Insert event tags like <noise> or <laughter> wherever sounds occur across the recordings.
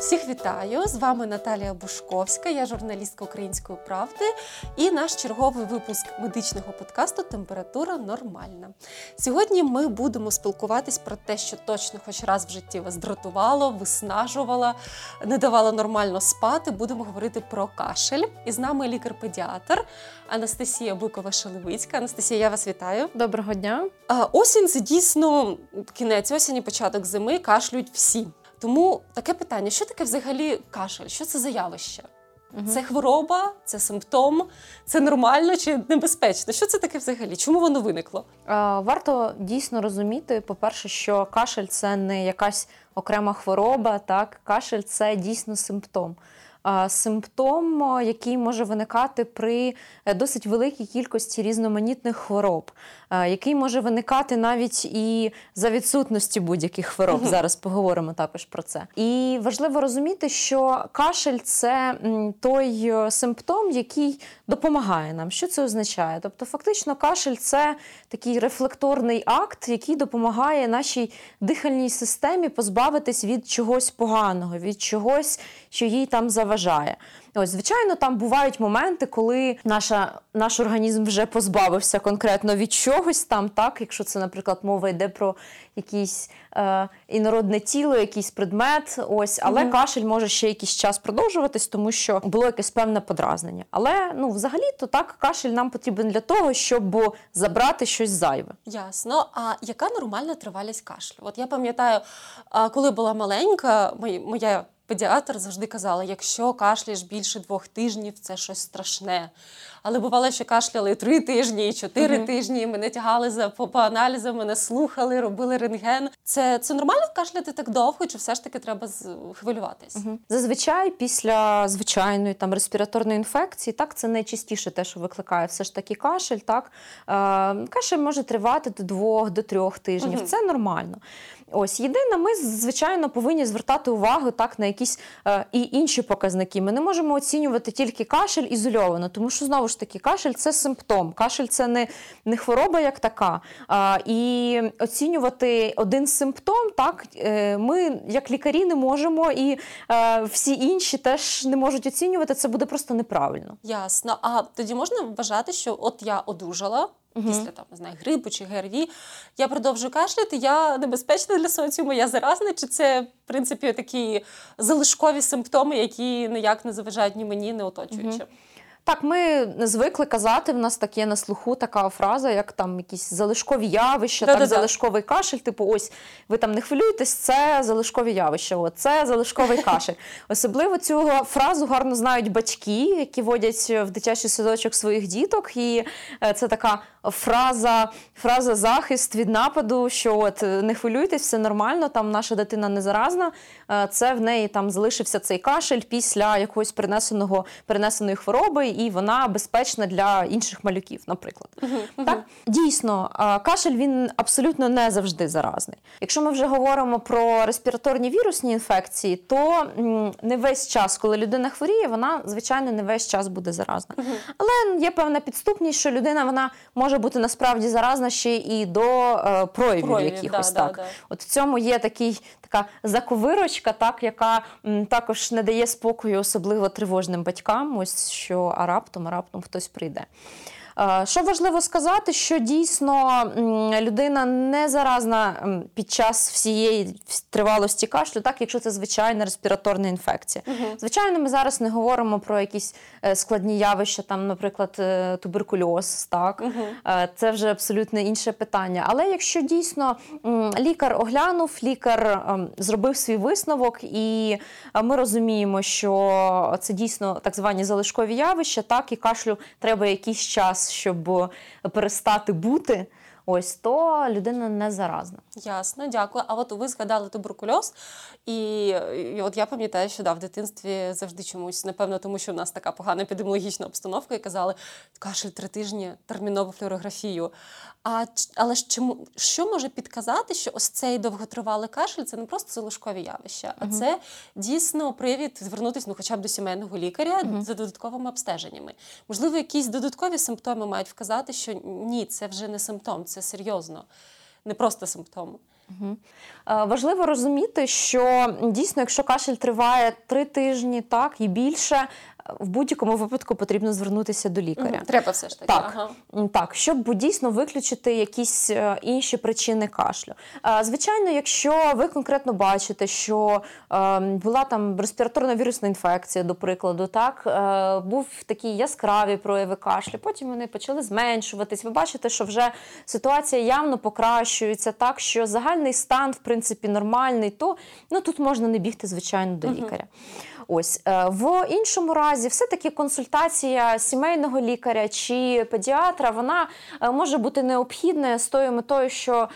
Всіх вітаю! З вами Наталія Бушковська, я журналістка Української правди, і наш черговий випуск медичного подкасту Температура нормальна. Сьогодні ми будемо спілкуватись про те, що точно хоч раз в житті вас дратувало, виснажувало, не давало нормально спати. Будемо говорити про кашель. І з нами лікар-педіатр Анастасія Бикова-Шелевицька. Анастасія, я вас вітаю. Доброго дня. Осінь це дійсно кінець осені, початок зими, кашлють всі. Тому таке питання: що таке взагалі кашель? Що це за явище? Угу. Це хвороба, це симптом, це нормально чи небезпечно? Що це таке взагалі? Чому воно виникло? Варто дійсно розуміти, по-перше, що кашель це не якась окрема хвороба, так кашель це дійсно симптом симптом, який може виникати при е, досить великій кількості різноманітних хвороб, який може виникати навіть і за відсутності будь-яких хвороб. Зараз поговоримо також про це. І важливо розуміти, що кашель це той е, симптом, який допомагає нам. Що це означає? Тобто, фактично, кашель це такий рефлекторний акт, який допомагає нашій дихальній системі позбавитись від чогось поганого, від чогось, що їй там заважає заважає. Ось, звичайно, там бувають моменти, коли наша, наш організм вже позбавився конкретно від чогось там, так, якщо це, наприклад, мова йде про якийсь е, інородне тіло, якийсь предмет. Ось, але mm кашель може ще якийсь час продовжуватись, тому що було якесь певне подразнення. Але ну, взагалі-то так кашель нам потрібен для того, щоб забрати щось зайве. Ясно. А яка нормальна тривалість кашлю? От я пам'ятаю, коли була маленька, моя педіатр завжди казала: якщо кашляєш більше двох тижнів, це щось страшне. Але бувало, що кашляли три тижні, чотири uh-huh. тижні. Мене тягали за по, по аналізам, мене слухали, робили рентген. Це це нормально кашляти так довго, чи все ж таки треба хвилюватись? Uh-huh. Зазвичай після звичайної там респіраторної інфекції, так це найчастіше те, що викликає все ж таки кашель. Так е, кашель може тривати до двох, до трьох тижнів. Uh-huh. Це нормально. Ось єдине, ми звичайно повинні звертати увагу так на якісь е, і інші показники. Ми не можемо оцінювати тільки кашель ізольовано, тому що знову ж таки кашель це симптом. Кашель це не не хвороба як така. А, І оцінювати один симптом, так е, ми, як лікарі, не можемо, і е, всі інші теж не можуть оцінювати. Це буде просто неправильно. Ясно. А тоді можна вважати, що от я одужала. Угу. Після там не знаю, грипу чи ГРВІ, я продовжую кашляти, я небезпечна для соціуму, я заразна, чи це, в принципі, такі залишкові симптоми, які ніяк не заважають ні мені, ні оточуючим. Угу. Так, ми звикли казати, в нас таке на слуху така фраза, як там якісь залишкові явища, там залишковий кашель. Типу, ось ви там не хвилюєтесь, це залишкові явища, о, це залишковий <laughs> кашель. Особливо цю фразу гарно знають батьки, які водять в дитячий садочок своїх діток. І е, це така фраза фраза захист від нападу, що от не хвилюйтесь, все нормально, там наша дитина не заразна. Е, це в неї там залишився цей кашель після якоїсь перенесеного перенесеної хвороби і вона безпечна для інших малюків, наприклад. Uh-huh, Так дійсно кашель він абсолютно не завжди заразний. Якщо ми вже говоримо про респіраторні вірусні інфекції, то не весь час, коли людина хворіє, вона звичайно не весь час буде заразна. Uh-huh. Але є певна підступність, що людина вона може бути насправді заразна ще і до е, проявів, проявів якихось да, так. Да, да. От в цьому є такий така заковирочка, так яка м, також не дає спокою, особливо тривожним батькам. Ось що а раптом, а раптом хтось прийде. Що важливо сказати, що дійсно людина не заразна під час всієї тривалості кашлю, так якщо це звичайна респіраторна інфекція. Угу. Звичайно, ми зараз не говоримо про якісь е, складні явища, там, наприклад, е, туберкульоз. Так угу. це вже абсолютно інше питання. Але якщо дійсно лікар оглянув, лікар зробив свій висновок, і ми розуміємо, що це дійсно так звані залишкові явища, так і кашлю треба якийсь час щоб перестати бути. Ось то людина не заразна. Ясно, дякую. А от ви згадали туберкульоз, і, і от я пам'ятаю, що да, в дитинстві завжди чомусь, напевно, тому що в нас така погана епідеміологічна обстановка, і казали, кашель три тижні, термінову флюорографію. А але ж чому що може підказати, що ось цей довготривалий кашель це не просто залишкові явища, а uh-huh. це дійсно привід звернутися ну, хоча б до сімейного лікаря uh-huh. за додатковими обстеженнями. Можливо, якісь додаткові симптоми мають вказати, що ні, це вже не симптом, це серйозно, не просто симптоми. Угу. Важливо розуміти, що дійсно, якщо кашель триває три тижні, так і більше, в будь-якому випадку потрібно звернутися до лікаря. Угу. Треба все ж таки. Так, ага. так, щоб дійсно виключити якісь е, інші причини кашлю. Звичайно, якщо ви конкретно бачите, що ем, була там респіраторно вірусна інфекція, до прикладу, так е, був такі яскраві прояви кашлю, потім вони почали зменшуватись. Ви бачите, що вже ситуація явно покращується, так що загальний стан, в принципі, нормальний, то ну тут можна не бігти, звичайно, до лікаря. Угу. Ось е, в іншому разі, все-таки консультація сімейного лікаря чи педіатра вона е, може бути необхідною з тою метою, що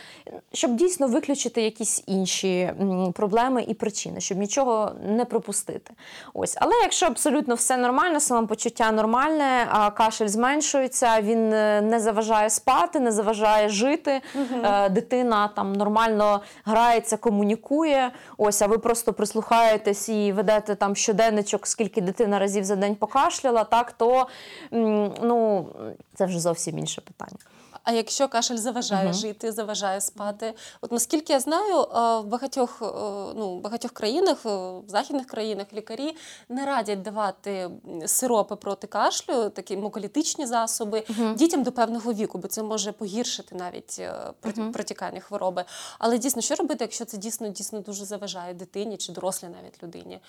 щоб дійсно виключити якісь інші проблеми і причини, щоб нічого не пропустити. Ось, але якщо абсолютно все нормально, самопочуття нормальне, а кашель зменшується, він е, не заважає спати, не заважає жити. Угу. Дитина там нормально грається, комунікує. Ось, а ви просто прислухаєтесь і ведете там щоденничок, скільки дитина разів за день покашляла, так то ну це вже зовсім інше питання. А якщо кашель заважає uh-huh. жити, заважає спати, от наскільки я знаю, в багатьох ну, багатьох країнах, в західних країнах лікарі не радять давати сиропи проти кашлю, такі муколітичні засоби uh-huh. дітям до певного віку, бо це може погіршити навіть uh-huh. протікання хвороби. Але дійсно, що робити, якщо це дійсно дійсно дуже заважає дитині чи дорослій навіть людині?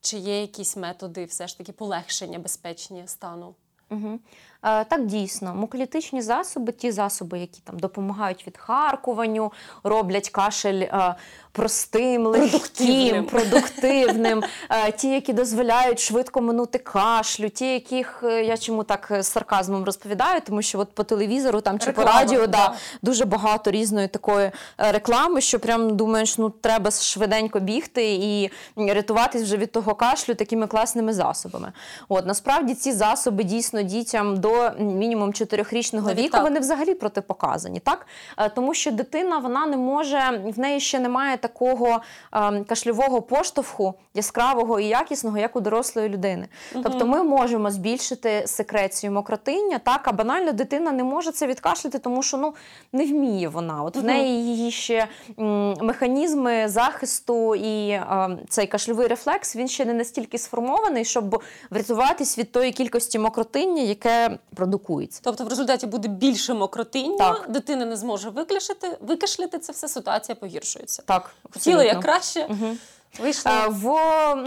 Чи є якісь методи все ж таки полегшення безпечні стану? Угу. Е, так, дійсно, муколітичні засоби, ті засоби, які там допомагають відхаркуванню, роблять кашель е, простим, легким, продуктивним, <laughs> е, ті, які дозволяють швидко минути кашлю, ті, яких я чому так з сарказмом розповідаю, тому що от по телевізору там чи Реклама, по радіо да. да, дуже багато різної такої реклами, що прям думаєш, ну треба швиденько бігти і рятуватись вже від того кашлю такими класними засобами. От насправді ці засоби дійсно дітям до мінімум чотирьохрічного віку так. вони взагалі протипоказані, так е, тому що дитина вона не може, в неї ще немає такого ем, кашльового поштовху яскравого і якісного, як у дорослої людини. Угу. Тобто, ми можемо збільшити секрецію мокротиння, так а банально дитина не може це відкашляти, тому що ну не вміє вона. От угу. в неї її ще м, механізми захисту і е, цей кашльовий рефлекс він ще не настільки сформований, щоб врятуватись від тої кількості мокротиння, яке продукується. Тобто, в результаті буде більше мокротиння, так. дитина не зможе викашляти, викашляти це все, ситуація погіршується. Так, хотіли як краще. Угу. Вийшло. Е, в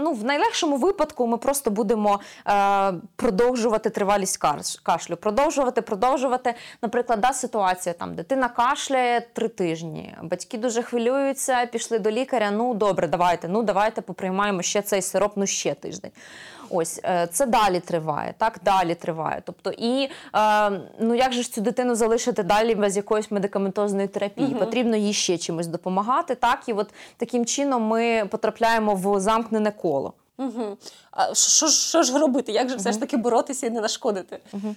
ну, в найлегшому випадку ми просто будемо е, продовжувати тривалість кашлю. Продовжувати, продовжувати. Наприклад, да, ситуація там дитина кашляє три тижні. Батьки дуже хвилюються, пішли до лікаря. Ну добре, давайте. Ну давайте поприймаємо ще цей сироп, ну ще тиждень. Ось е, це далі триває, так далі триває. Тобто, і е, ну як же ж цю дитину залишити далі без якоїсь медикаментозної терапії? Угу. Потрібно їй ще чимось допомагати. Так, і от таким чином ми потрапляємо в замкнене коло. Угу. А що, що ж робити? Як же все ж таки боротися і не нашкодити? Угу.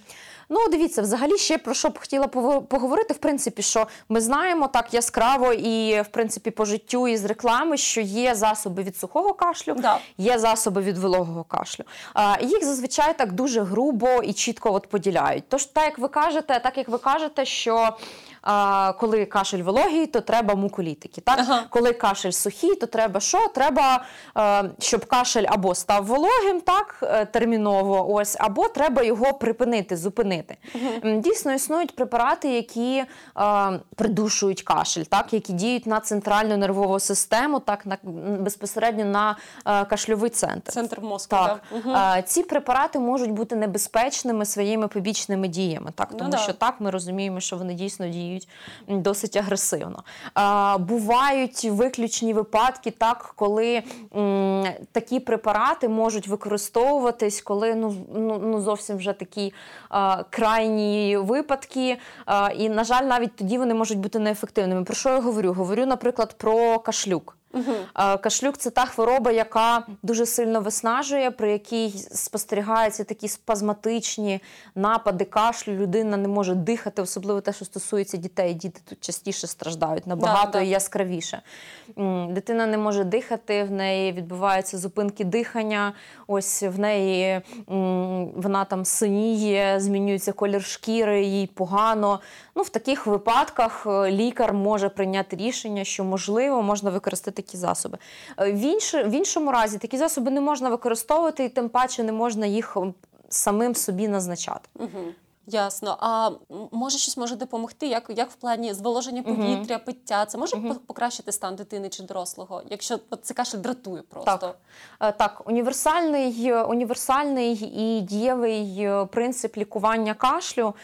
Ну, дивіться, взагалі ще про що б хотіла поговорити, в принципі, що ми знаємо так яскраво і в принципі по життю із реклами, що є засоби від сухого кашлю, да. є засоби від вологого кашлю. А, Їх зазвичай так дуже грубо і чітко от поділяють. Тож, так як ви кажете, так як ви кажете, що а, коли кашель вологий, то треба муколітики. Так? Ага. Коли кашель сухий, то треба що? Треба, а, щоб кашель або став вологим, так е, терміново, ось, або треба його припинити, зупинити. Угу. Дійсно, існують препарати, які а, придушують кашель, так, які діють на центральну нервову систему, так на безпосередньо на кашльовий центр. Центр мозку. Так. Угу. Ці препарати можуть бути небезпечними своїми побічними діями, так, ну тому ну, що так ми розуміємо, що вони дійсно діють діють досить агресивно. Бувають виключні випадки, так, коли такі препарати можуть використовуватись, коли ну, ну, ну зовсім вже такі крайні випадки. І, на жаль, навіть тоді вони можуть бути неефективними. Про що я говорю? Говорю, наприклад, про кашлюк. Угу. Кашлюк це та хвороба, яка дуже сильно виснажує, при якій спостерігаються такі спазматичні напади кашлю. Людина не може дихати, особливо те, що стосується дітей. Діти тут частіше страждають набагато да, да. яскравіше. Дитина не може дихати, в неї відбуваються зупинки дихання. Ось в неї вона там синіє, змінюється колір шкіри, їй погано. Ну, В таких випадках е, лікар може прийняти рішення, що можливо можна використати такі засоби. Е, в, інш, в іншому разі такі засоби не можна використовувати, і тим паче не можна їх самим собі назначати. Угу. Ясно. А може щось може допомогти? Як як в плані зволоження повітря, uh-huh. пиття? Це може uh-huh. покращити стан дитини чи дорослого, якщо це кашель дратує просто? Так, е, так. універсальний універсальний і дієвий е, принцип лікування кашлю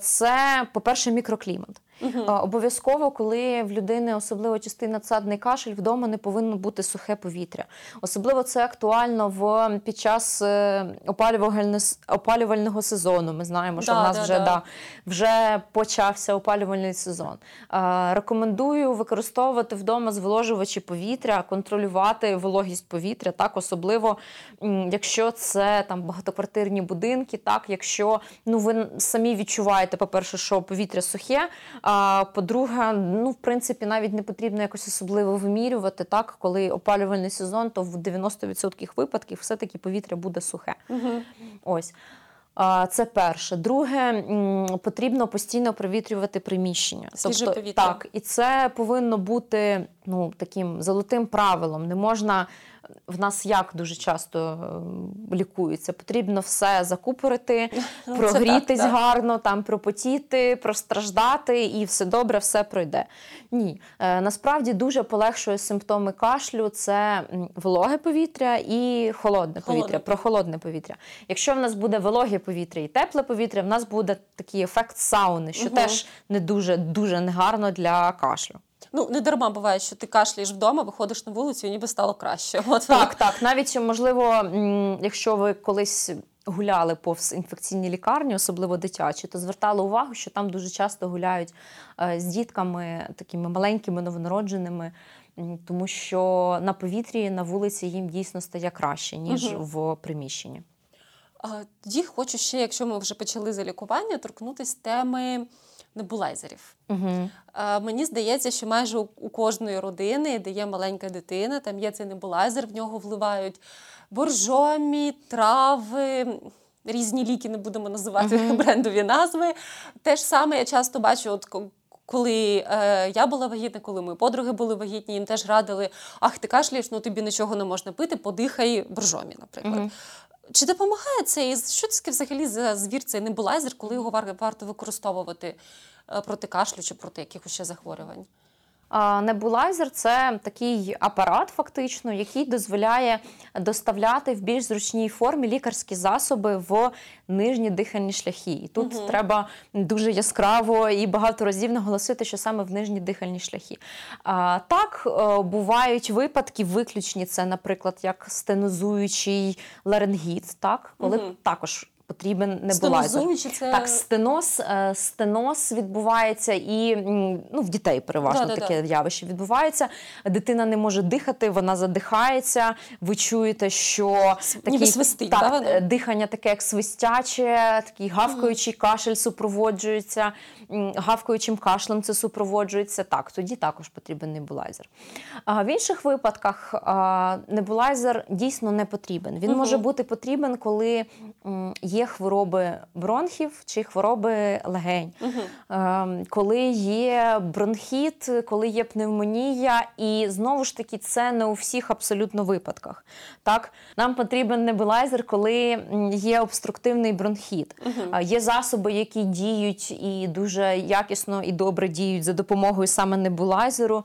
це, по-перше, мікроклімат. Угу. Обов'язково, коли в людини особливо частина цадний кашель, вдома не повинно бути сухе повітря. Особливо це актуально в під час е, опалювального сезону. Ми знаємо, що да, в нас да, вже да. Да, вже почався опалювальний сезон. Рекомендую використовувати вдома зволожувачі повітря, контролювати вологість повітря, так особливо якщо це там багатоквартирні будинки, так якщо ну ви самі відчуваєте, по перше, що повітря сухе. А по-друге, ну в принципі, навіть не потрібно якось особливо вимірювати. Так, коли опалювальний сезон, то в 90% випадків все-таки повітря буде сухе. Угу. Ось. Це перше. Друге, потрібно постійно провітрювати приміщення. Свіже тобто, повітря. Так, і це повинно бути ну, таким золотим правилом. Не можна в нас як дуже часто е, лікуються. Потрібно все закупорити, <laughs> ну, прогрітись так, гарно, там пропотіти, простраждати, і все добре, все пройде. Ні, е, насправді дуже полегшує симптоми кашлю: це вологе повітря і холодне повітря. Про холодне повітря. Якщо в нас буде вологе повітря і тепле повітря, в нас буде такий ефект сауни, що угу. теж не дуже дуже негарно для кашлю. Ну, не дарма буває, що ти кашляєш вдома, виходиш на вулицю і ніби стало краще. <laughs> От Так, так. Навіть можливо, якщо ви колись. Гуляли повз інфекційні лікарні, особливо дитячі, то звертали увагу, що там дуже часто гуляють е, з дітками такими маленькими новонародженими, тому що на повітрі на вулиці їм дійсно стає краще, ніж угу. в приміщенні. Тоді хочу ще, якщо ми вже почали за лікування, торкнутися теми небулайзерів. Угу. Мені здається, що майже у, у кожної родини, де є маленька дитина, там є цей небулайзер, в нього вливають боржомі, трави. Різні ліки не будемо називати uh-huh. <laughs> брендові назви. Те ж саме я часто бачу, от коли е, я була вагітна, коли мої подруги були вагітні, їм теж радили: ах, ти кашляєш, ну тобі нічого не можна пити, подихай боржомі, наприклад. Uh-huh. Чи допомагає це? І що це взагалі за звір цей небулайзер, коли його варто використовувати е, проти кашлю чи проти якихось ще захворювань? Небулайзер це такий апарат, фактично, який дозволяє доставляти в більш зручній формі лікарські засоби в нижні дихальні шляхи. І тут угу. треба дуже яскраво і багато разів наголосити, що саме в нижні дихальні шляхи. А, Так, е, бувають випадки, виключні це, наприклад, як стенозуючий ларингіт, так, коли угу. також потрібен небулайзер. це... Так, стеноз е, стеноз відбувається і ну, в дітей переважно да, таке да, явище відбувається. Дитина не може дихати, вона задихається. Ви чуєте, що такий, свистить, так, да, дихання таке, як свистяче, такий гавкаючий кашель супроводжується, гавкаючим кашлем це супроводжується. Так, тоді також потрібен небулайзер. А в інших випадках небулайзер дійсно не потрібен. Він mm-hmm. може бути потрібен, коли є хвороби бронхів чи хвороби легень, угу. коли є бронхіт, коли є пневмонія, і знову ж таки це не у всіх абсолютно випадках. Так, Нам потрібен небулайзер, коли є обструктивний бронхіт. Угу. Є засоби, які діють і дуже якісно і добре діють за допомогою саме небулайзеру.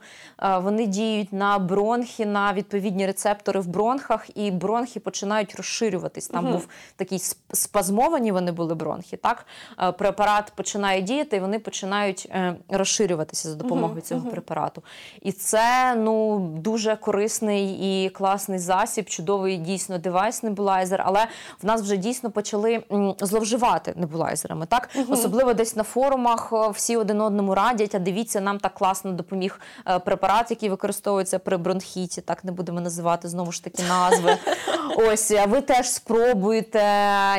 Вони діють на бронхи, на відповідні рецептори в бронхах, і бронхи починають розширюватись. Там угу. був такий спазм спазмовані вони були бронхи, так препарат починає діяти, і вони починають розширюватися за допомогою цього uh-huh. препарату. І це ну дуже корисний і класний засіб, чудовий дійсно девайс небулайзер, але в нас вже дійсно почали зловживати небулайзерами. Так, uh-huh. особливо десь на форумах всі один одному радять. А дивіться, нам так класно допоміг препарат, який використовується при бронхіті. Так не будемо називати знову ж таки назви. <laughs> Ось, а ви теж спробуєте.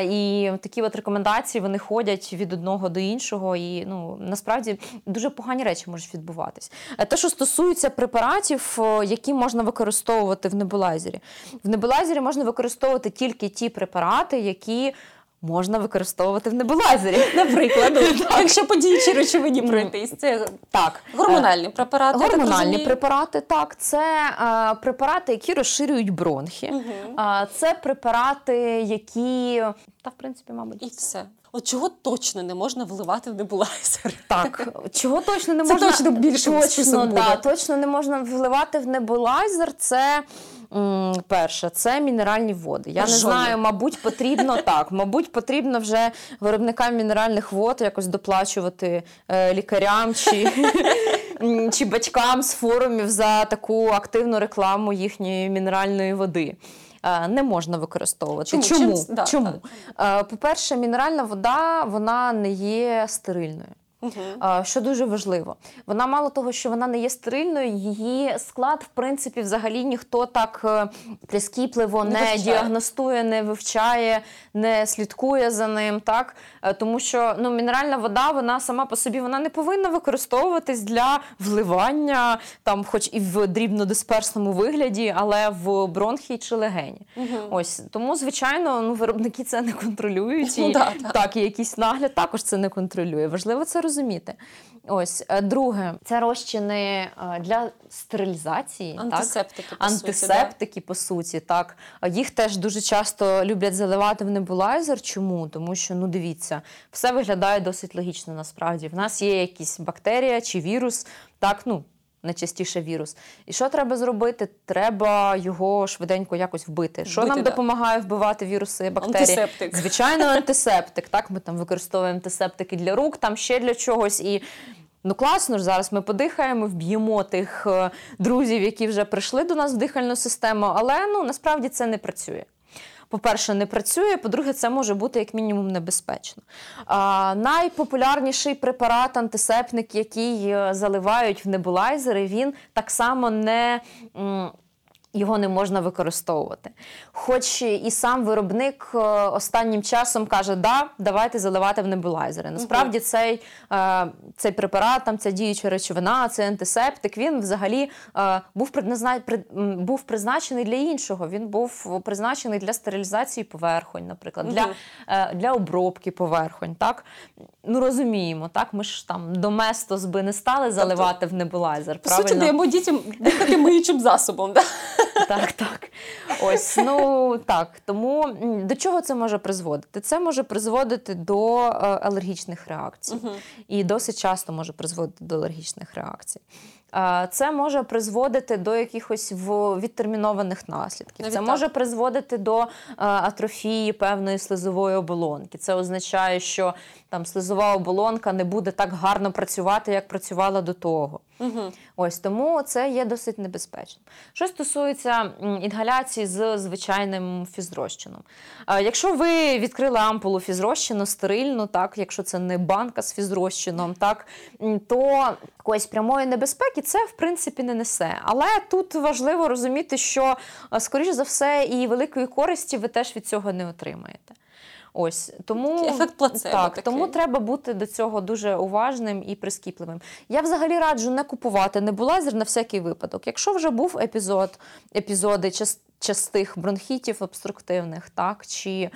І такі от рекомендації вони ходять від одного до іншого. І ну насправді дуже погані речі можуть відбуватись. Е, те, що стосується препаратів, які можна використовувати в небулайзері. В небулайзері можна використовувати тільки ті препарати, які можна використовувати в небулайзері. <laughs> Наприклад, <laughs> якщо по діючій речовині пройтись, це так. гормональні препарати. Гормональні препарати, так, це а, препарати, які розширюють бронхи. Це препарати, які та в принципі, мабуть, і все. От чого точно не можна вливати в небулайзер? Так, чого точно не можна Це точно більше точно, да, точно не можна вливати в небулайзер. Це Перше, це мінеральні води. Я Жовні. не знаю, мабуть, потрібно <laughs> так. Мабуть, потрібно вже виробникам мінеральних вод якось доплачувати е, лікарям чи <laughs> чи батькам з форумів за таку активну рекламу їхньої мінеральної води. Е, не можна використовувати. Чому? Чому? Чим? Да, Чому? Да. По-перше, мінеральна вода вона не є стерильною. Угу. Що дуже важливо, вона мало того, що вона не є стерильною, її склад, в принципі, взагалі ніхто так е, прискіпливо не, не діагностує, не вивчає, не слідкує за ним. так? Е, тому що ну, мінеральна вода, вона сама по собі вона не повинна використовуватись для вливання, там, хоч і в дрібнодисперсному вигляді, але в бронхі чи легені. Угу. Ось Тому, звичайно, ну, виробники це не контролюють. Ну, да, Так, і якийсь нагляд також це не контролює. Важливо це розуміти розуміти. Ось е, друге, це розчини е, для стерилізації, антисептики, так? по антисептики, суті, по суті, так їх теж дуже часто люблять заливати в небулайзер. Чому? Тому що ну дивіться, все виглядає досить логічно. Насправді в нас є якісь бактерія чи вірус, так ну найчастіше вірус. І що треба зробити? Треба його швиденько якось вбити. Що вбити, нам да. допомагає вбивати віруси, бактерії? Антисептик. Звичайно, антисептик. Так, ми там використовуємо антисептики для рук, там ще для чогось. І ну класно ж зараз ми подихаємо, вб'ємо тих е, друзів, які вже прийшли до нас в дихальну систему, але ну насправді це не працює по-перше, не працює, по-друге, це може бути як мінімум небезпечно. А, Найпопулярніший препарат, антисепник, який е, заливають в небулайзери, він так само не його не можна використовувати. Хоч і сам виробник е, останнім часом каже, да, давайте заливати в небулайзери. Насправді цей е, цей препарат, там ця діюча речовина, цей антисептик, він взагалі е, був був призначений для іншого. Він був призначений для стерилізації поверхонь, наприклад, для для обробки поверхонь. Так? Ну розуміємо, так ми ж там доместос би не стали тобто заливати тобто, в небулайзер. По правильно? суті, даємо дітям дихати миючим засобом. Да? <laughs> Так, так. Ось, ну так. Тому до чого це може призводити? Це може призводити до е, алергічних реакцій. Угу. І досить часто може призводити до алергічних реакцій. Це може призводити до якихось відтермінованих наслідків. Це може призводити до е, атрофії певної слизової оболонки. Це означає, що там слизова оболонка не буде так гарно працювати, як працювала до того. Угу. Ось тому це є досить небезпечним. Що стосується інгаляції з звичайним фізрозчином. Якщо ви відкрили ампулу фізрозчину стерильну, так, якщо це не банка з фізрозчином, так, то якоїсь прямої небезпеки це в принципі не несе. Але тут важливо розуміти, що, скоріш за все, і великої користі ви теж від цього не отримаєте. Ось тому ефект плацебо так, такий. тому треба бути до цього дуже уважним і прискіпливим. Я взагалі раджу не купувати небулайзер на всякий випадок. Якщо вже був епізод, епізоди частих бронхітів обструктивних, так чи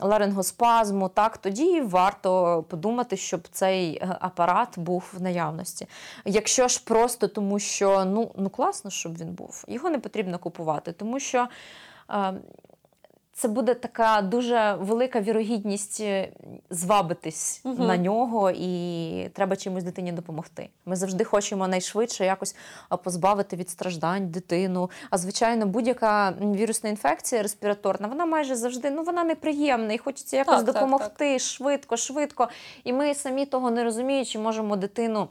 ларингоспазму, так тоді варто подумати, щоб цей е, апарат був в наявності. Якщо ж просто тому, що ну ну класно, щоб він був, його не потрібно купувати, тому що. Це буде така дуже велика вірогідність е, звабитись угу. на нього, і треба чимось дитині допомогти. Ми завжди хочемо найшвидше якось позбавити від страждань дитину. А звичайно, будь-яка вірусна інфекція респіраторна, вона майже завжди ну вона неприємна і хочеться якось так, допомогти так, так. швидко, швидко. І ми самі того не розуміючи, можемо дитину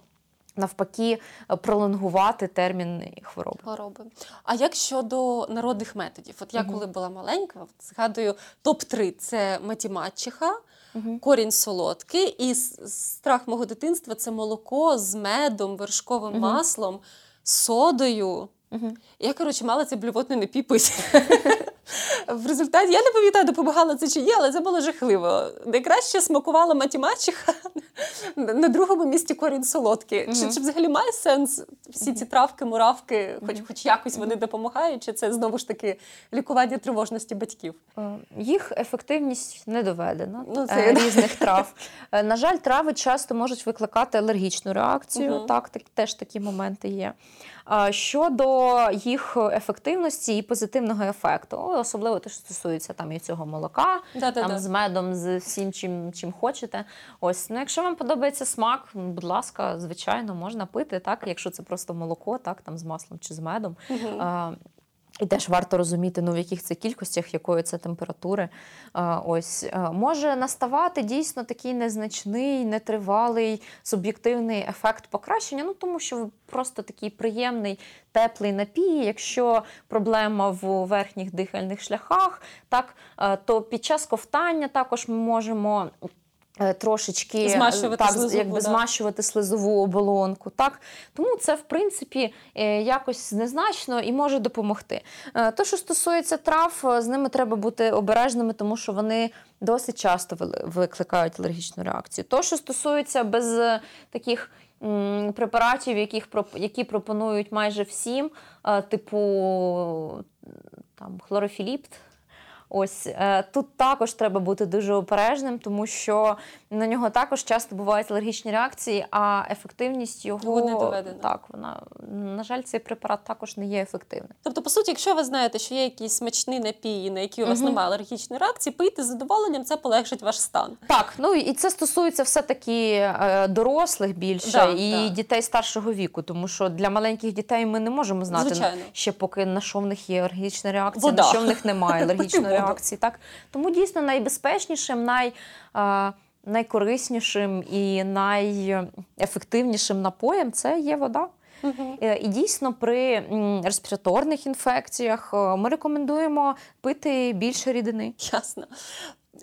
навпаки е, пролонгувати термін хвороби. хвороби. А як щодо народних методів? От я угу. коли була маленька, згадую топ-3 це матіматчиха, угу. корінь солодкий, і страх мого дитинства це молоко з медом, вершковим угу. маслом, содою. Угу. Я, коротше, мала це блювотне не піпись. <laughs> В результаті я не пам'ятаю, допомагала це чи є, але це було жахливо. Найкраще смакувала матіматчиха на другому місці корінь солодкий. Угу. Чи, чи взагалі має сенс всі ці травки, муравки, хоч хоч якось вони допомагають, чи це знову ж таки лікування тривожності батьків? Е, їх ефективність не доведена ну, це, е, різних трав. Е, на жаль, трави часто можуть викликати алергічну реакцію. Угу. Так, так, теж такі моменти є. Щодо їх ефективності і позитивного ефекту, особливо те, що стосується там і цього молока, Да-да-да. з медом, з всім, чим чим хочете. Ось, ну якщо вам подобається смак, будь ласка, звичайно, можна пити, так, якщо це просто молоко, так, там з маслом чи з медом. Угу. І теж варто розуміти, ну в яких це кількостях, якої це температури. Ось може наставати дійсно такий незначний, нетривалий суб'єктивний ефект покращення. Ну тому що просто такий приємний теплий напій. Якщо проблема в верхніх дихальних шляхах, так то під час ковтання також ми можемо. Е, трошечки змащувати так, слизову, якби да. змащувати слизову оболонку. Так? Тому це, в принципі, е, якось незначно і може допомогти. Е, то, що стосується трав, з ними треба бути обережними, тому що вони досить часто викликають алергічну реакцію. То, що стосується без таких. Препаратів, яких які пропонують майже всім, типу там хлорофіліпт, Ось е, тут також треба бути дуже обережним, тому що на нього також часто бувають алергічні реакції, а ефективність його не доведена. Так, вона на жаль, цей препарат також не є ефективним. Тобто, по суті, якщо ви знаєте, що є якийсь смачний напій, на який у вас угу. немає алергічної реакції, пийте з задоволенням, це полегшить ваш стан. Так, ну і це стосується все таки е, дорослих більше да, і да. дітей старшого віку, тому що для маленьких дітей ми не можемо знати Звичайно. ще поки на що в них є алергічна реакція, Вода. на що в них немає <laughs> алергічної реакції. Так тому дійсно найбезпечнішим, най. Найкориснішим і найефективнішим напоєм це є вода. Угу. І дійсно при респіраторних інфекціях е, ми рекомендуємо пити більше рідини. Ясно.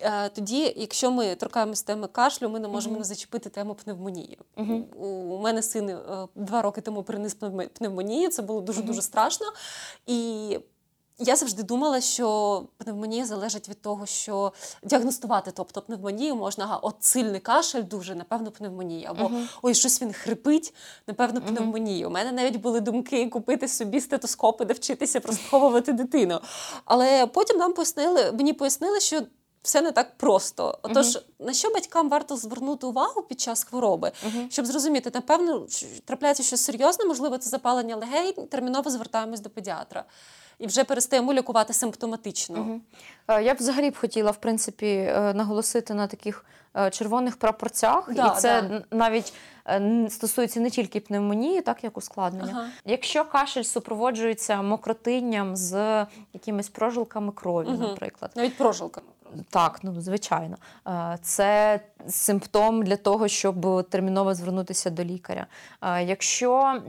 Е, тоді, якщо ми торкаємося теми кашлю, ми не можемо uh-huh. не зачепити тему пневмонії. Uh-huh. У мене син два роки тому переніс пневмонію, це було дуже дуже страшно. І я завжди думала, що пневмонія залежить від того, що діагностувати, тобто пневмонію можна, от сильний кашель, дуже, напевно, пневмонія. Або uh-huh. ой, щось він хрипить, напевно, пневмонія. Uh-huh. У мене навіть були думки купити собі стетоскопи, де вчитися прослуховувати дитину. Але потім нам пояснили, мені пояснили, що. Все не так просто. Отож, uh-huh. на що батькам варто звернути увагу під час хвороби, uh-huh. щоб зрозуміти, напевно, трапляється щось серйозне, можливо, це запалення легень, терміново звертаємось до педіатра і вже перестаємо лікувати симптоматично. Угу. Я б взагалі б хотіла в принципі е, наголосити на таких е, червоних прапорцях, да, і це да. навіть стосується не тільки пневмонії, так як ускладнення. Ага. Якщо кашель супроводжується мокротинням з якимись прожилками крові, угу. наприклад, навіть прожилками. Так, ну звичайно, е, це симптом для того, щоб терміново звернутися до лікаря. Е, якщо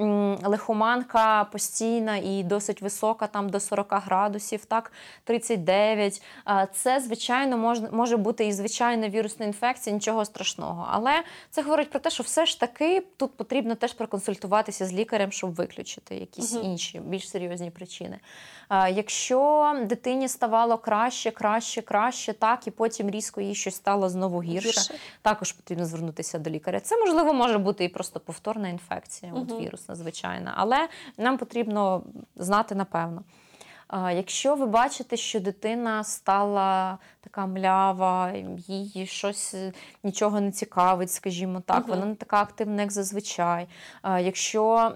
лихоманка постійна і досить висока, там до 40 градусів, так 39, е, це звичайно може, може бути і звичайна вірусна інфекція, нічого страшного. Але це говорить про те, що все ж таки тут потрібно теж проконсультуватися з лікарем, щоб виключити якісь угу. інші більш серйозні причини. Якщо дитині ставало краще, краще, краще, так і потім різко їй щось стало знову гірше, гірше. також потрібно звернутися до лікаря. Це можливо може бути і просто повторна інфекція, угу. от вірусна, звичайна, але нам потрібно знати напевно. Якщо ви бачите, що дитина стала така млява, їй щось е, нічого не цікавить, скажімо так, угу. вона не така активна, як зазвичай. Якщо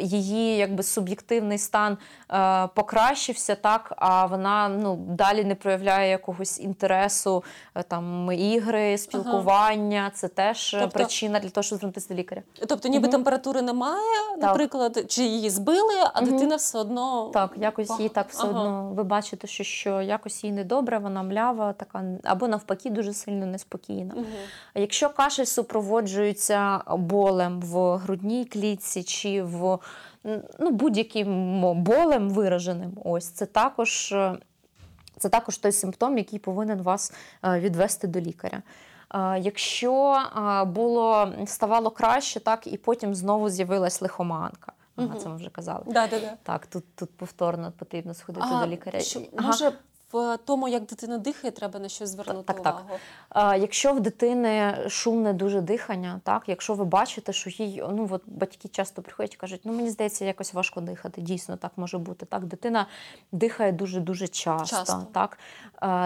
її якби суб'єктивний стан е, покращився, так, а вона ну, далі не проявляє якогось інтересу, е, там ігри, спілкування, ага. це теж тобто, причина для того, щоб звернутися до лікаря. Тобто, ніби угу. температури немає, наприклад, так. чи її збили, а угу. дитина все одно так, якось їй так все ага. одно. Ви бачите, що що якось їй недобре, вона млява, така або навпаки, дуже сильно неспокійна. Угу. Якщо кашель супроводжується болем в грудній клітці чи в ну, будь-яким болем вираженим, ось це також. Це також той симптом, який повинен вас е, відвести до лікаря. Е, якщо е, було ставало краще, так і потім знову з'явилась лихоманка. Ага, угу. це ми вже казали. Да, да, да. Так, тут тут повторно потрібно сходити а, до лікаря. Що, ага. В тому, як дитина дихає, треба на щось звернути так, увагу. Так. А, Якщо в дитини шумне дуже дихання, так якщо ви бачите, що їй ну от батьки часто приходять і кажуть, ну мені здається, якось важко дихати. Дійсно, так може бути. Так, дитина дихає дуже дуже часто. часто. Так,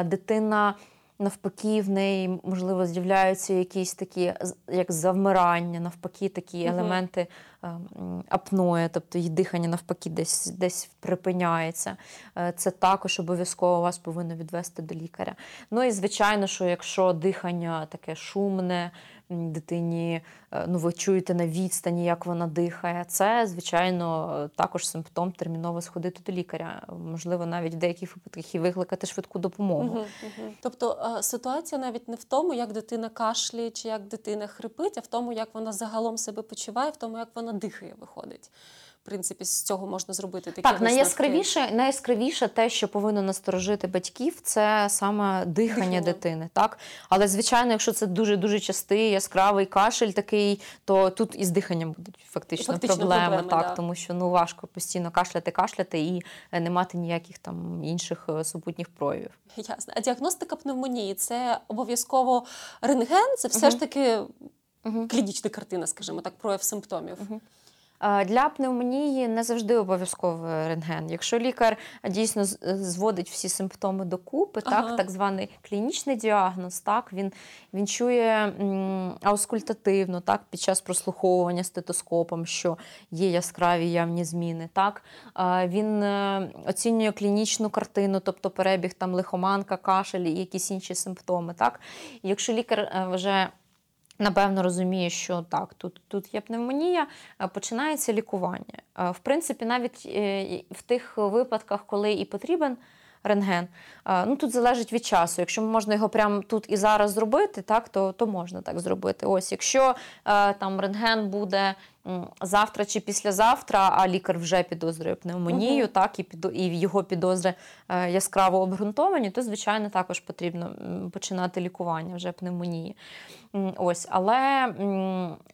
дитина навпаки, в неї можливо з'являються якісь такі, як завмирання, навпаки, такі угу. елементи ем, апної, тобто її дихання навпаки десь десь припиняється. Е, це також обов'язково вас повинно відвести до лікаря. Ну і звичайно, що якщо дихання таке шумне дитині, е, ну ви чуєте на відстані, як вона дихає. Це, звичайно, також симптом терміново сходити до лікаря. Можливо, навіть в деяких випадках і викликати швидку допомогу. Угу, угу. Тобто е, ситуація навіть не в тому, як дитина кашлює чи як дитина хрипить, а в тому, як вона загалом себе почуває, в тому, як вона дихає, виходить принципі з цього можна зробити такі Так, найяскравіше, найяскравіше те, що повинно насторожити батьків, це саме дихання, дихання дитини. Так, але звичайно, якщо це дуже дуже частий, яскравий кашель, такий, то тут із диханням будуть фактично, фактично проблеми, проблеми, так, да. тому що ну важко постійно кашляти, кашляти і е, не мати ніяких там інших е, супутніх проявів. Ясно. А діагностика пневмонії це обов'язково рентген, це все угу. ж таки. Клінічна картина, скажімо так, прояв симптомів. Угу. Для пневмонії не завжди обов'язковий рентген. Якщо лікар дійсно зводить всі симптоми докупи, ага. так так званий клінічний діагноз, так він він чує аускультативно, так під час прослуховування стетоскопом, що є яскраві явні зміни. Так він е, оцінює клінічну картину, тобто перебіг там лихоманка, кашель і якісь інші симптоми. Так, якщо лікар е, вже Напевно, розуміє, що так, тут тут є пневмонія, починається лікування. В принципі, навіть е, в тих випадках, коли і потрібен рентген, ну тут залежить від часу. Якщо можна його прямо тут і зараз зробити, так, то то можна так зробити. Ось, Якщо там рентген буде завтра чи післязавтра, а лікар вже підозрює пневмонію, угу. так, і під, і його підозри е, яскраво обґрунтовані, то, звичайно, також потрібно починати лікування вже пневмонії. Ось, Але,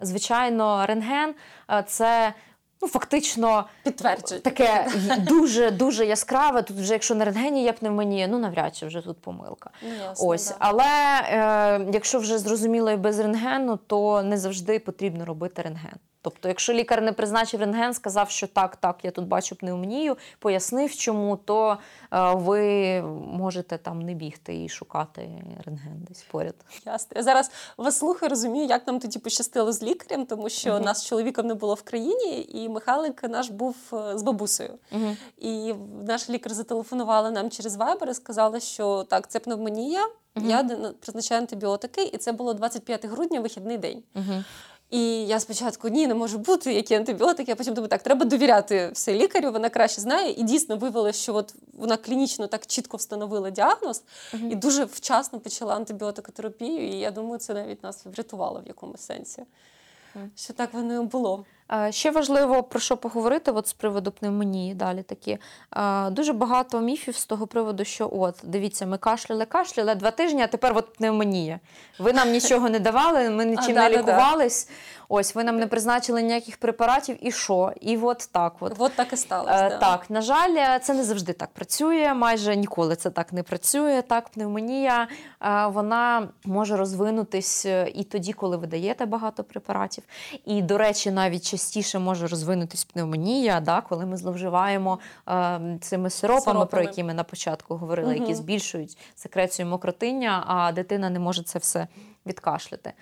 звичайно, рентген е, це ну фактично підтверджує таке <laughs> дуже дуже яскраве. Тут вже якщо на рентгені є пневмонія, ну навряд чи вже тут помилка. Ну, ясно, Ось, да. але е, якщо вже зрозуміло і без рентгену, то не завжди потрібно робити рентген. Тобто, якщо лікар не призначив рентген, сказав, що так, так, я тут бачу пневмонію, пояснив, чому, то е, ви можете там не бігти і шукати рентген десь поряд. Ясно. Я зараз вас слухаю, розумію, як нам тоді пощастило з лікарем, тому що uh-huh. нас з чоловіком не було в країні, і Михайлик наш був е, з бабусею. Uh-huh. І наш лікар зателефонувала нам через Viber і сказала, що так, це пневмонія. Uh-huh. Я призначаю антибіотики, і це було 25 грудня, вихідний день. І я спочатку ні, не може бути, які антибіотики. А потім думаю, так, треба довіряти все лікарю, вона краще знає. І дійсно виявилося, що от вона клінічно так чітко встановила діагноз uh-huh. і дуже вчасно почала антибіотикотерапію. І я думаю, це навіть нас врятувало в якомусь сенсі. Uh-huh. Що так воно і було. Ще важливо про що поговорити от з приводу пневмонії. Далі такі дуже багато міфів з того приводу, що от дивіться, ми кашляли, кашляли два тижні, а тепер от пневмонія. Ви нам нічого не давали, ми нічим а, не да, лікувались. Да, Ось ви нам не призначили ніяких препаратів, і що? І от так. От От так і сталося. Е, да. Так, на жаль, це не завжди так працює. Майже ніколи це так не працює. Так, пневмонія е, вона може розвинутись е, і тоді, коли ви даєте багато препаратів. І, до речі, навіть частіше може розвинутись пневмонія, да, коли ми зловживаємо е, цими сиропами, Сиропами. про які ми на початку говорили, Мгм. які збільшують секрецію мокротиння, а дитина не може це все відкашляти.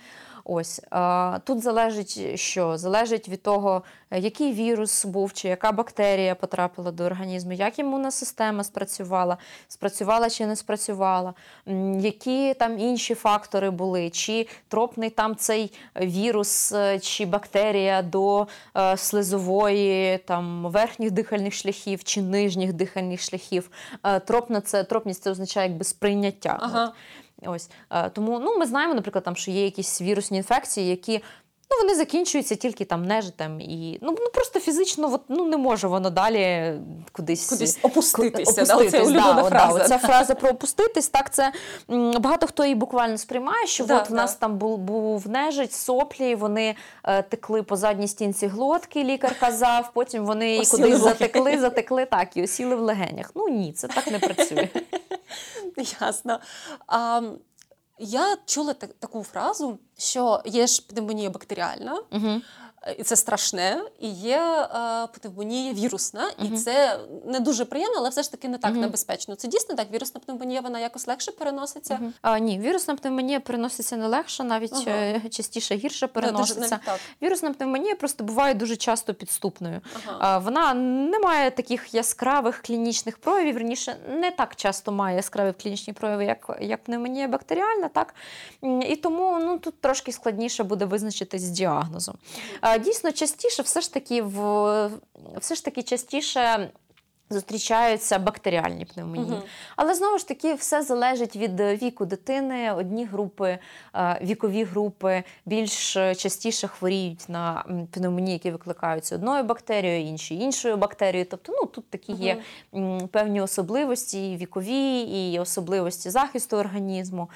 Ось е, тут залежить що? Залежить від того, е, який вірус був, чи яка бактерія потрапила до організму, як імунна система спрацювала, спрацювала чи не спрацювала, які там інші фактори були, чи тропний там цей вірус е, чи бактерія до е, слизової, там верхніх дихальних шляхів чи нижніх дихальних шляхів. Е, тропна це тропність це означає якби сприйняття. Ага. Ось е, тому ну ми знаємо, наприклад, там що є якісь вірусні інфекції, які ну вони закінчуються тільки там нежитом, і ну, ну просто фізично, от, ну не може воно далі кудись Кудись опуститися. Да, оце да, фраза. Да, Ця фраза про опуститись, так це багато хто її буквально сприймає, що Да, от в нас там був, був нежить, соплі, вони е, текли по задній стінці глотки, лікар казав, потім вони Осіли кудись затекли, затекли так і осіли в легенях. Ну ні, це так не працює. <laughs> Ясно. А, я чула так- таку фразу, що є ж пневмонія бактеріальна, Угу. І це страшне, і є е, пневмонія вірусна, і це не дуже приємно, але все ж таки не так Мгм. небезпечно. Це дійсно так. Вірусна пневмонія вона якось легше переноситься. А, ні, вірусна пневмонія переноситься не легше, навіть е, частіше гірше переноситься. так. Вірусна пневмонія просто буває дуже часто підступною. А, Вона не має таких яскравих клінічних проявів, верніше, не так часто має яскраві клінічні прояви, як, як пневмонія бактеріальна, так? І тому ну, тут трошки складніше буде визначитись з діагнозом. Дійсно, частіше все ж таки в все ж таки частіше. Зустрічаються бактеріальні пневмонії. Мгм. Але знову ж таки все залежить від е, віку дитини. Одні групи, е, вікові групи більш е, частіше хворіють на пневмонії, які викликаються одною бактерією, інші іншою бактерією. Тобто, ну тут такі є певні особливості і вікові, і особливості захисту організму.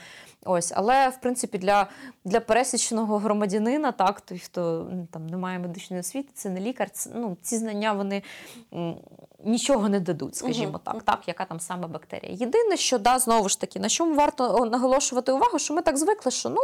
Ось, але в принципі для, для пересічного громадянина, так, той, хто там не має медичної освіти, це не лікар. Це, ну, ці знання вони нічого не дадуть, скажімо так, так, яка там саме бактерія. Єдине, що да, знову ж таки, на чому варто наголошувати увагу, що ми так звикли, що ну,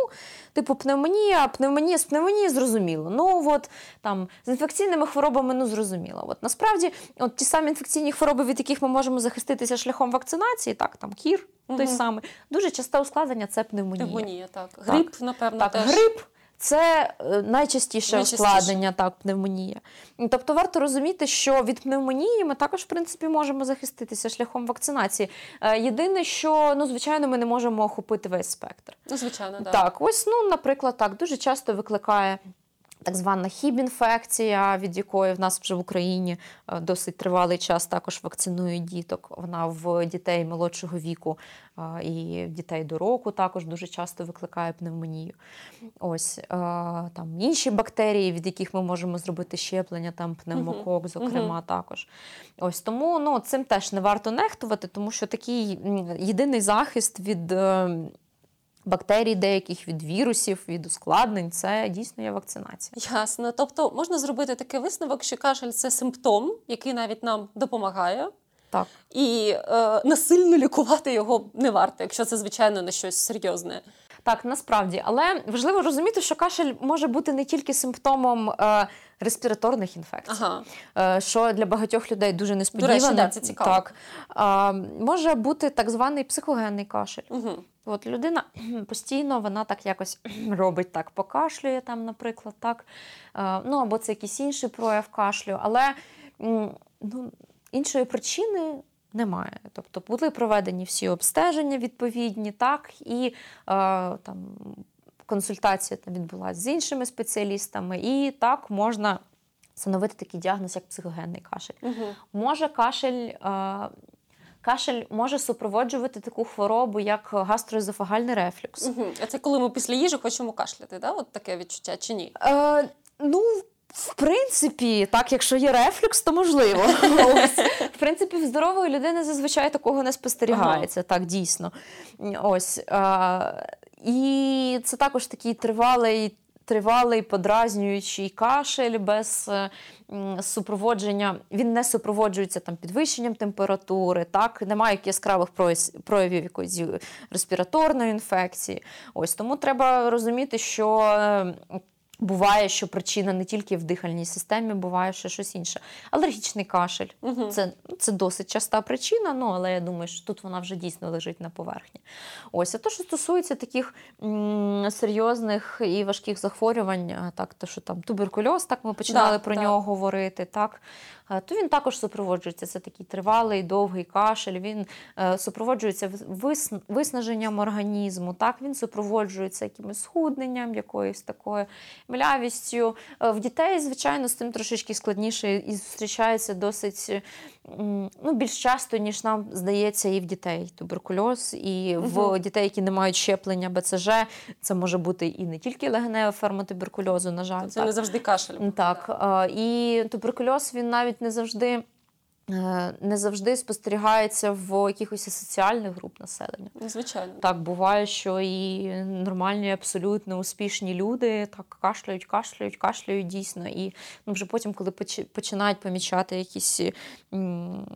типу, пневмонія, пневмонія з пневмонії зрозуміло. Ну от там з інфекційними хворобами ну зрозуміло. От насправді, от ті самі інфекційні хвороби, від яких ми можемо захиститися шляхом вакцинації, так, там кір той Мгм. самий, дуже часте ускладнення це пневмонія. Пневмонія, так. Грип, напевно, Так, теж. грип це е, найчастіше ускладнення, так, пневмонія. Тобто варто розуміти, що від пневмонії ми також, в принципі, можемо захиститися шляхом вакцинації. Е, Єдине, що ну, звичайно, ми не можемо охопити весь спектр. Ну, звичайно, да. Так, ось, ну, наприклад, так, дуже часто викликає. Так звана хіб-інфекція, від якої в нас вже в Україні е, досить тривалий час також вакцинують діток. Вона в дітей молодшого віку е, і дітей до року також дуже часто викликає пневмонію. Ось е, там інші бактерії, від яких ми можемо зробити щеплення, там пневмокок, зокрема, також. Ось тому ну, цим теж не варто нехтувати, тому що такий єдиний захист від. Бактерій, деяких від вірусів, від ускладнень, це дійсно є вакцинація. Ясно. Тобто можна зробити такий висновок, що кашель це симптом, який навіть нам допомагає. Так. І е, насильно лікувати його не варто, якщо це, звичайно, не щось серйозне. Так, насправді, але важливо розуміти, що кашель може бути не тільки симптомом е, респіраторних інфекцій, Ага. е, що для багатьох людей дуже несподівано. До речі, да, це цікаво. Так. А, може бути так званий психогенний кашель. Угу. От людина <clears throat> постійно вона так якось <clears throat> робить так, покашлює там, наприклад, так. Е, Ну або це якийсь інший прояв кашлю, але ну, іншої причини. Немає. Тобто були проведені всі обстеження відповідні, так, і е, там консультація там відбулася з іншими спеціалістами, і так можна встановити такий діагноз, як психогенний кашель. Угу. Може кашель. Е, Кашель може супроводжувати таку хворобу, як гастроезофагальний рефлюкс. Угу. А це коли ми після їжі хочемо кашляти, да? От таке відчуття чи ні? Е, ну, в принципі, так, якщо є рефлюкс, то можливо. <laughs> Ось. В принципі, в здорової людини зазвичай такого не спостерігається, так, дійсно. Ось. Е, і це також такий тривалий. тривалий подразнюючий кашель без е, супроводження, він не супроводжується там підвищенням температури, так немає яскравих проявів якоїсь респіраторної інфекції. Ось тому треба розуміти, що Буває, що причина не тільки в дихальній системі, буває ще щось інше. Алергічний кашель угу. це це досить часта причина, ну але я думаю, що тут вона вже дійсно лежить на поверхні. Ось, а то, що стосується таких м- серйозних і важких захворювань, так, то що там туберкульоз, так ми починали да, про так. нього говорити. так, то він також супроводжується. Це такий тривалий, довгий кашель. Він е, супроводжується виснаженням організму. Так, він супроводжується якимось схудненням, якоюсь такою млявістю. Е, в дітей, звичайно, з цим трошечки складніше і зустрічається досить ну, більш часто, ніж нам здається, і в дітей туберкульоз, і угу. в дітей, які не мають щеплення БЦЖ, це може бути і не тільки легенева форма туберкульозу, на жаль. Це так. не завжди кашель. Так. І туберкульоз він навіть не завжди. Е, не завжди спостерігається в якихось соціальних груп населення. Ну, звичайно. Так, буває, що і нормальні, абсолютно успішні люди так кашляють, кашляють, кашляють дійсно. І ну, вже потім, коли починають помічати якісь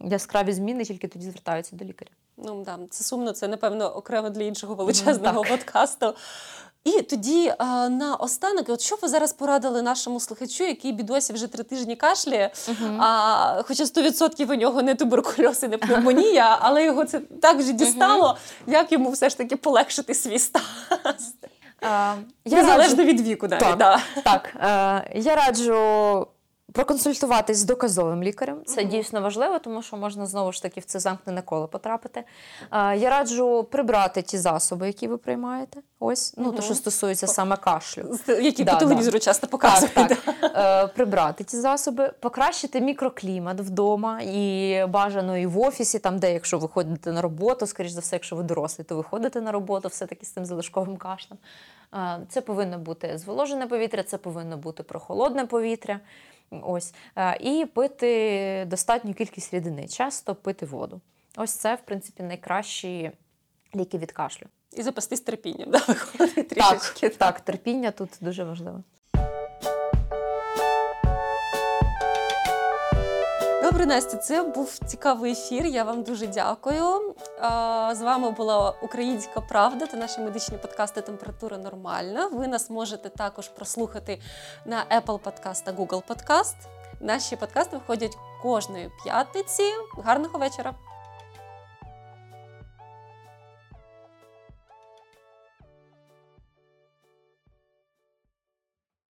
яскраві зміни, тільки тоді звертаються до лікаря. Ну да, це сумно, це напевно окремо для іншого величезного mm, <laughs> подкасту. І тоді а, на останок, от що ви зараз порадили нашому слухачу, який бідосі вже три тижні кашляє, uh-huh. а, хоча 100% у нього не туберкульоз і не пневмонія, <laughs> але його це так вже дістало, uh-huh. як йому все ж таки полегшити свій стан. Uh, Незалежно раджу... від віку, навіть. Так, да. так. Uh, я раджу Проконсультуватись з доказовим лікарем це угу. дійсно важливо, тому що можна знову ж таки в це замкнене коло потрапити. Я раджу прибрати ті засоби, які ви приймаєте. Ось, ну угу. то, що стосується саме кашлю. Які да, по телевізору да. часто показують. Так, так. Е, прибрати ті засоби, покращити мікроклімат вдома і бажано і в офісі, там, де якщо ви ходите на роботу, скоріш за все, якщо ви дорослий, то ви ходите на роботу все-таки з цим залишковим кашлем. Це повинно бути зволожене повітря, це повинно бути прохолодне повітря. Ось. І пити достатню кількість рідини, часто пити воду. Ось це, в принципі, найкращі ліки від кашлю. І запастись терпінням, да, виходить трішечки. Так, так, терпіння тут дуже важливо. Добре, Настя, це був цікавий ефір. Я вам дуже дякую. З вами була Українська Правда та наші медичні подкасти Температура нормальна. Ви нас можете також прослухати на Apple Podcast та Google Podcast. Наші подкасти виходять кожної п'ятниці. Гарного вечора!